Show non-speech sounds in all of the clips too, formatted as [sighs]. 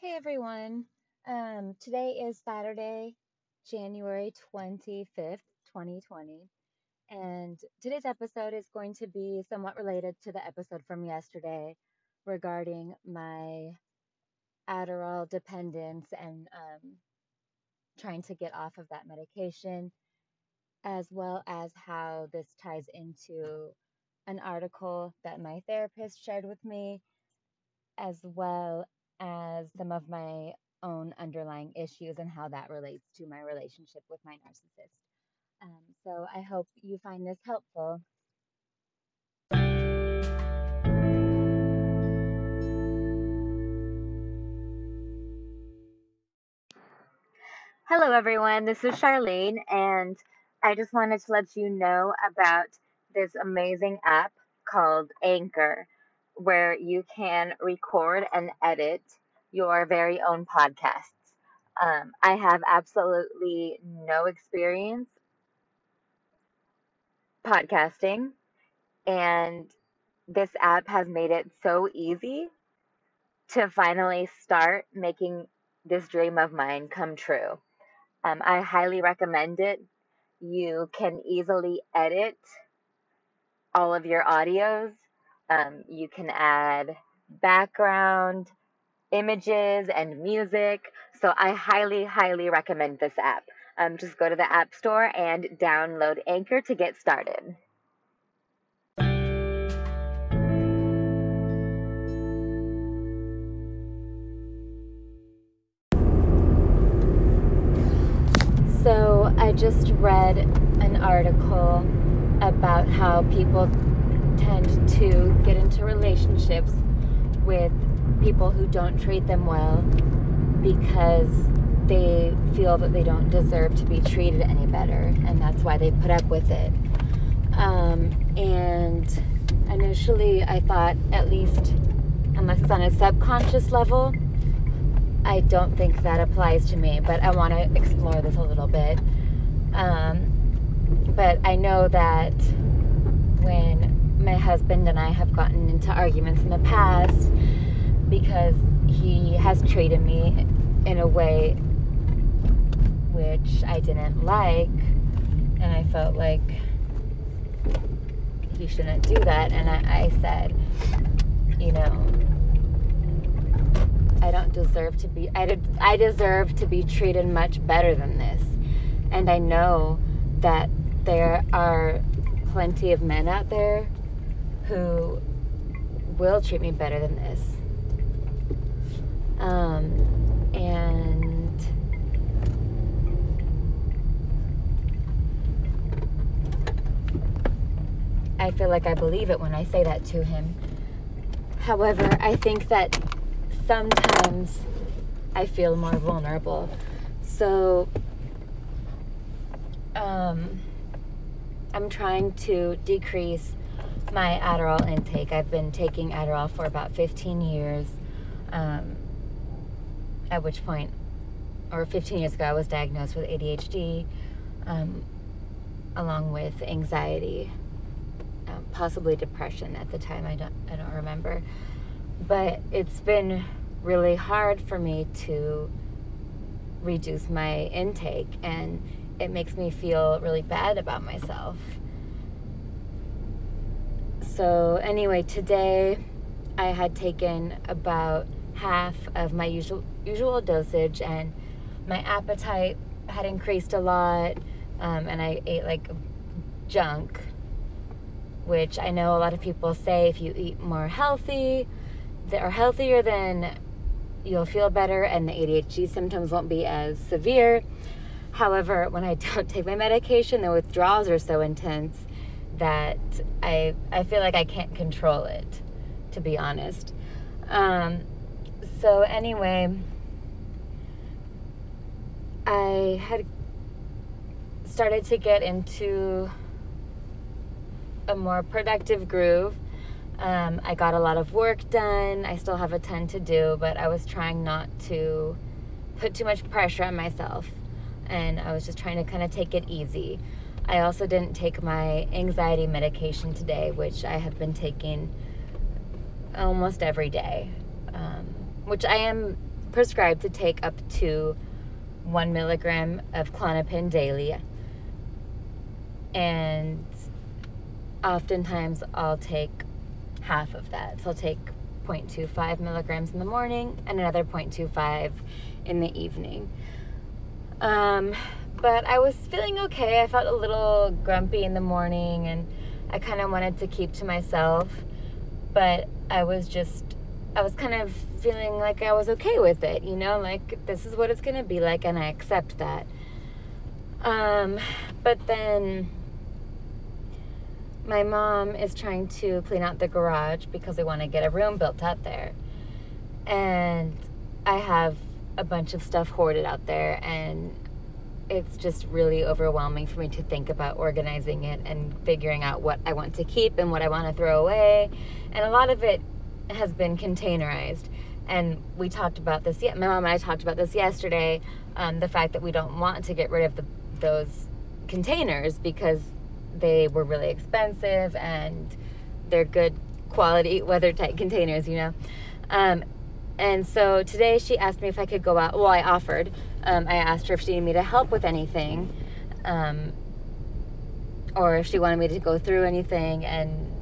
Hey everyone. Um, today is Saturday, January 25th, 2020. And today's episode is going to be somewhat related to the episode from yesterday regarding my Adderall dependence and um, trying to get off of that medication, as well as how this ties into an article that my therapist shared with me, as well as some of my own underlying issues and how that relates to my relationship with my narcissist. Um, so I hope you find this helpful. Hello, everyone. This is Charlene, and I just wanted to let you know about this amazing app called Anchor, where you can record and edit your very own podcasts. Um, I have absolutely no experience podcasting, and this app has made it so easy to finally start making this dream of mine come true. Um, I highly recommend it. You can easily edit all of your audios. Um, you can add background images and music. So I highly, highly recommend this app. Um, just go to the App Store and download Anchor to get started. So I just read an article about how people tend to get into relationships with people who don't treat them well because they feel that they don't deserve to be treated any better, and that's why they put up with it. Um, and initially, I thought, at least, unless it's on a subconscious level, I don't think that applies to me, but I want to explore this a little bit. Um, but I know that when my husband and I have gotten into arguments in the past because he has treated me in a way which I didn't like, and I felt like he shouldn't do that. And I, I said, you know, I don't deserve to be, I, I deserve to be treated much better than this. And I know that there are plenty of men out there who will treat me better than this. Um, and I feel like I believe it when I say that to him. However, I think that sometimes I feel more vulnerable. So, um, I'm trying to decrease my Adderall intake. I've been taking Adderall for about 15 years. Um, at which point, or 15 years ago, I was diagnosed with ADHD, um, along with anxiety, um, possibly depression at the time. I don't, I don't remember, but it's been really hard for me to reduce my intake, and it makes me feel really bad about myself. So, anyway, today I had taken about half of my usual usual dosage, and my appetite had increased a lot, um, and I ate like junk, which I know a lot of people say if you eat more healthy, that are healthier, then you'll feel better, and the ADHD symptoms won't be as severe. However, when I [laughs] don't take my medication, the withdrawals are so intense that I I feel like I can't control it, to be honest. Um, so anyway, I had started to get into a more productive groove. Um, I got a lot of work done. I still have a ton to do, but I was trying not to put too much pressure on myself. And I was just trying to kind of take it easy. I also didn't take my anxiety medication today, which I have been taking almost every day. Um, which I am prescribed to take up to one milligram of Klonopin daily. And oftentimes I'll take half of that. So I'll take 0.25 milligrams in the morning and another 0.25 in the evening. Um, but I was feeling okay. I felt a little grumpy in the morning and I kind of wanted to keep to myself. But I was just, I was kind of feeling like I was okay with it, you know, like this is what it's going to be like and I accept that. Um, but then my mom is trying to clean out the garage because they want to get a room built out there. And I have a bunch of stuff hoarded out there and it's just really overwhelming for me to think about organizing it and figuring out what I want to keep and what I want to throw away. And a lot of it has been containerized. And we talked about this. Yeah, my mom and I talked about this yesterday. Um, the fact that we don't want to get rid of the, those containers because they were really expensive and they're good quality weather tight containers, you know. Um, and so today she asked me if I could go out. Well, I offered. Um, I asked her if she needed me to help with anything, um, or if she wanted me to go through anything and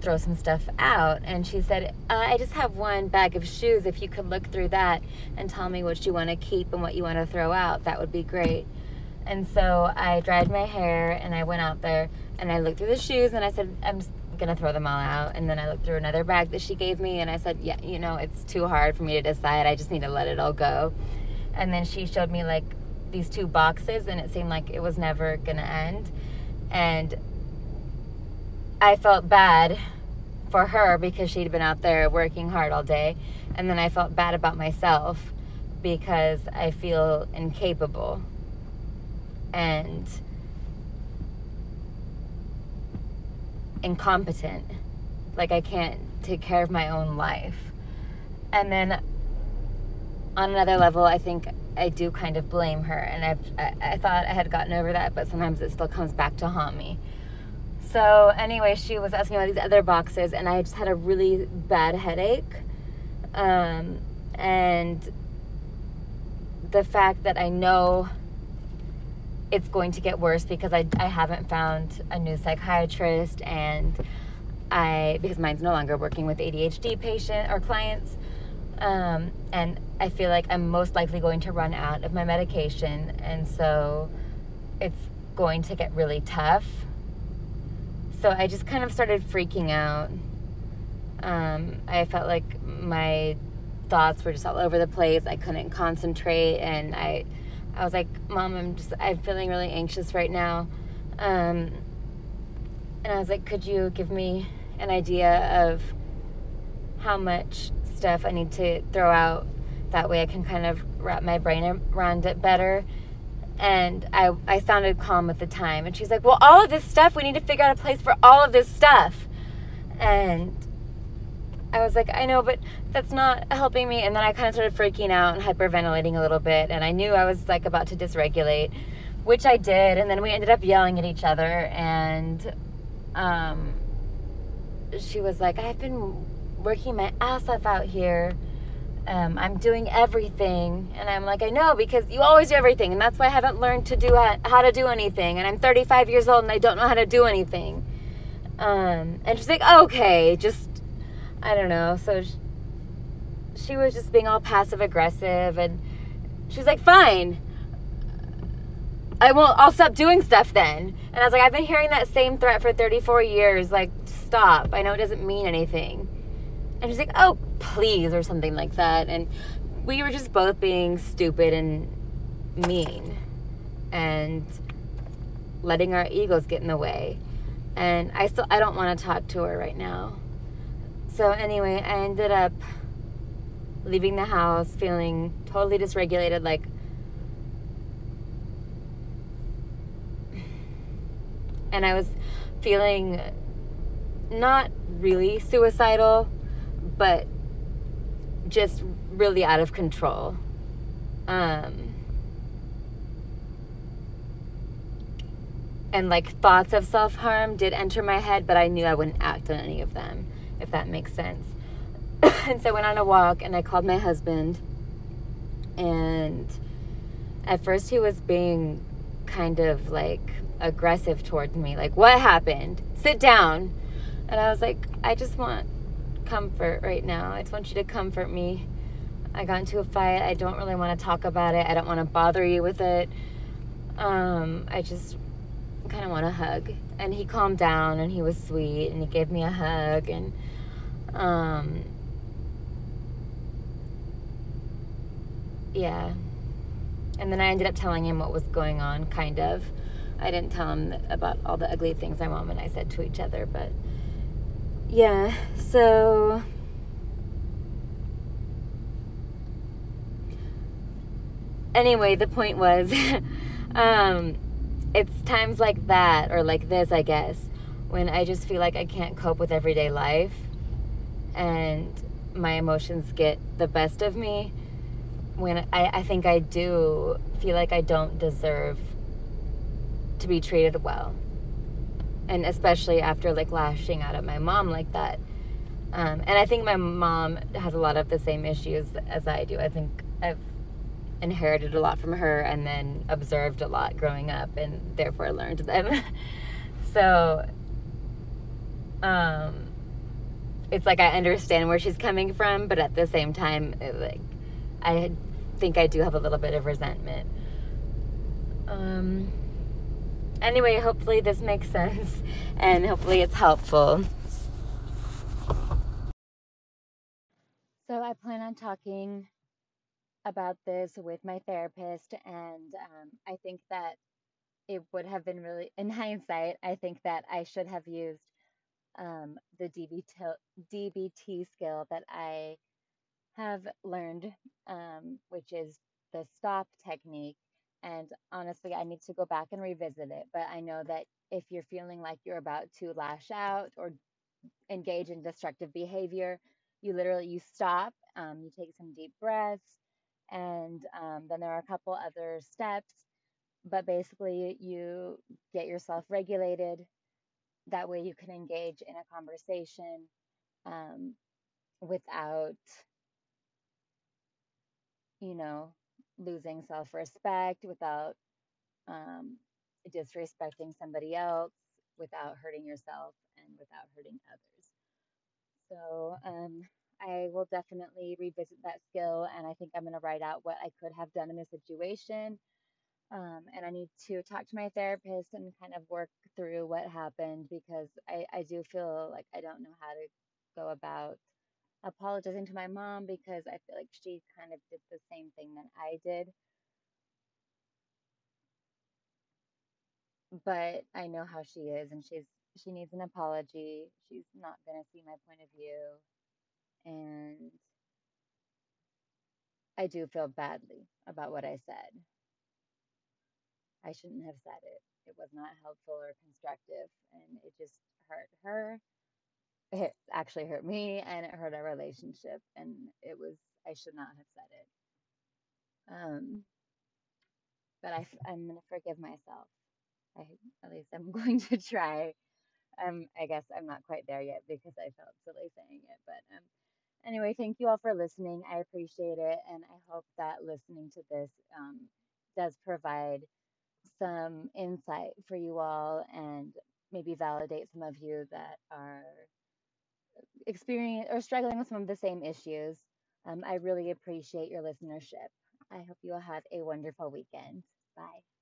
throw some stuff out. And she said, uh, I just have one bag of shoes. If you could look through that and tell me what you want to keep and what you want to throw out, that would be great. And so I dried my hair and I went out there and I looked through the shoes and I said, I'm just gonna throw them all out. And then I looked through another bag that she gave me and I said, Yeah, you know, it's too hard for me to decide. I just need to let it all go. And then she showed me like these two boxes and it seemed like it was never gonna end. And I felt bad for her because she'd been out there working hard all day. And then I felt bad about myself because I feel incapable and incompetent. Like I can't take care of my own life. And then on another level, I think I do kind of blame her. And I've, I, I thought I had gotten over that, but sometimes it still comes back to haunt me. So, anyway, she was asking about these other boxes, and I just had a really bad headache. Um, and the fact that I know it's going to get worse because I, I haven't found a new psychiatrist and I because mine's no longer working with ADHD patient or clients um, and I feel like I'm most likely going to run out of my medication. And so it's going to get really tough. So I just kind of started freaking out. Um, I felt like my thoughts were just all over the place. I couldn't concentrate. And I I was like, Mom, I'm just, I'm feeling really anxious right now. Um, and I was like, could you give me an idea of how much stuff I need to throw out? That way I can kind of wrap my brain around it better. And I, I sounded calm at the time. And she's like, well, all of this stuff, we need to figure out a place for all of this stuff. And I was like, I know, but that's not helping me. And then I kind of started freaking out and hyperventilating a little bit. And I knew I was like about to dysregulate, which I did. And then we ended up yelling at each other. And um, she was like, I've been working my ass off out here. Um, I'm doing everything. And I'm like, I know, because you always do everything. And that's why I haven't learned to do how to do anything. And I'm 35 years old and I don't know how to do anything. Um, and she's like, okay, just I don't know. So she, she was just being all passive aggressive, and she was like, "Fine, I won't. I'll stop doing stuff then." And I was like, "I've been hearing that same threat for 34 years. Like, stop. I know it doesn't mean anything." And she's like, "Oh, please," or something like that. And we were just both being stupid and mean, and letting our egos get in the way. And I still I don't want to talk to her right now. So, anyway, I ended up leaving the house feeling totally dysregulated, like [sighs] and I was feeling not really suicidal, but just really out of control. Um, and like thoughts of self harm did enter my head, but I knew I wouldn't act on any of them if that makes sense. [coughs] and so I went on a walk and I called my husband And at first, he was being kind of like aggressive towards me. Like, what happened? Sit down. And I was like, I just want comfort right now. I just want you to comfort me. I got into a fight. I don't really want to talk about it. I don't want to bother you with it. Um, I just kind of want a hug. And he calmed down and he was sweet and he gave me a hug and um yeah. And then I ended up telling him what was going on kind of. I didn't tell him about all the ugly things my mom and I said to each other, but yeah. So anyway, the point was [laughs] um it's times like that or like this, I guess, when I just feel like I can't cope with everyday life and my emotions get the best of me when I, I think I do feel like I don't deserve to be treated well. And especially after like lashing out at my mom like that. Um, and I think my mom has a lot of the same issues as I do. I think I've inherited a lot from her and then observed a lot growing up and therefore learned them. [laughs] so um it's like I understand where she's coming from, but at the same time it, like I think I do have a little bit of resentment. Um anyway, hopefully this makes sense [laughs] and hopefully it's helpful. So I plan on talking about this with my therapist, and um, I think that it would have been really, in hindsight, I think that I should have used um, the DBT, DBT skill that I have learned, um, which is the stop technique. And honestly, I need to go back and revisit it. But I know that if you're feeling like you're about to lash out or engage in destructive behavior, you literally you stop, um, you take some deep breaths, and um, then there are a couple other steps. But basically, you get yourself regulated. That way, you can engage in a conversation um, without, you know, losing self respect, without um, disrespecting somebody else, without hurting yourself, and without hurting others. So, um, I will definitely revisit that skill and I think I'm going to write out what I could have done in this situation. Um, and I need to talk to my therapist and kind of work through what happened because I, I do feel like I don't know how to go about apologizing to my mom because I feel like she kind of did the same thing that I did. But I know how she is and she's she needs an apology. She's not going to see my point of view and I do feel badly about what I said. I shouldn't have said it. It was not helpful or constructive, and it just hurt her. It actually hurt me, and it hurt our relationship. And it was I should not have said it. Um, but I, I'm gonna forgive myself. I at least I'm [laughs] going to try. Um, I guess I'm not quite there yet because I felt silly saying it, but um, Anyway, thank you all for listening. I appreciate it. And I hope that listening to this um, does provide some insight for you all and maybe validate some of you that are experiencing or struggling with some of the same issues. Um, I really appreciate your listenership. I hope you all have a wonderful weekend. Bye.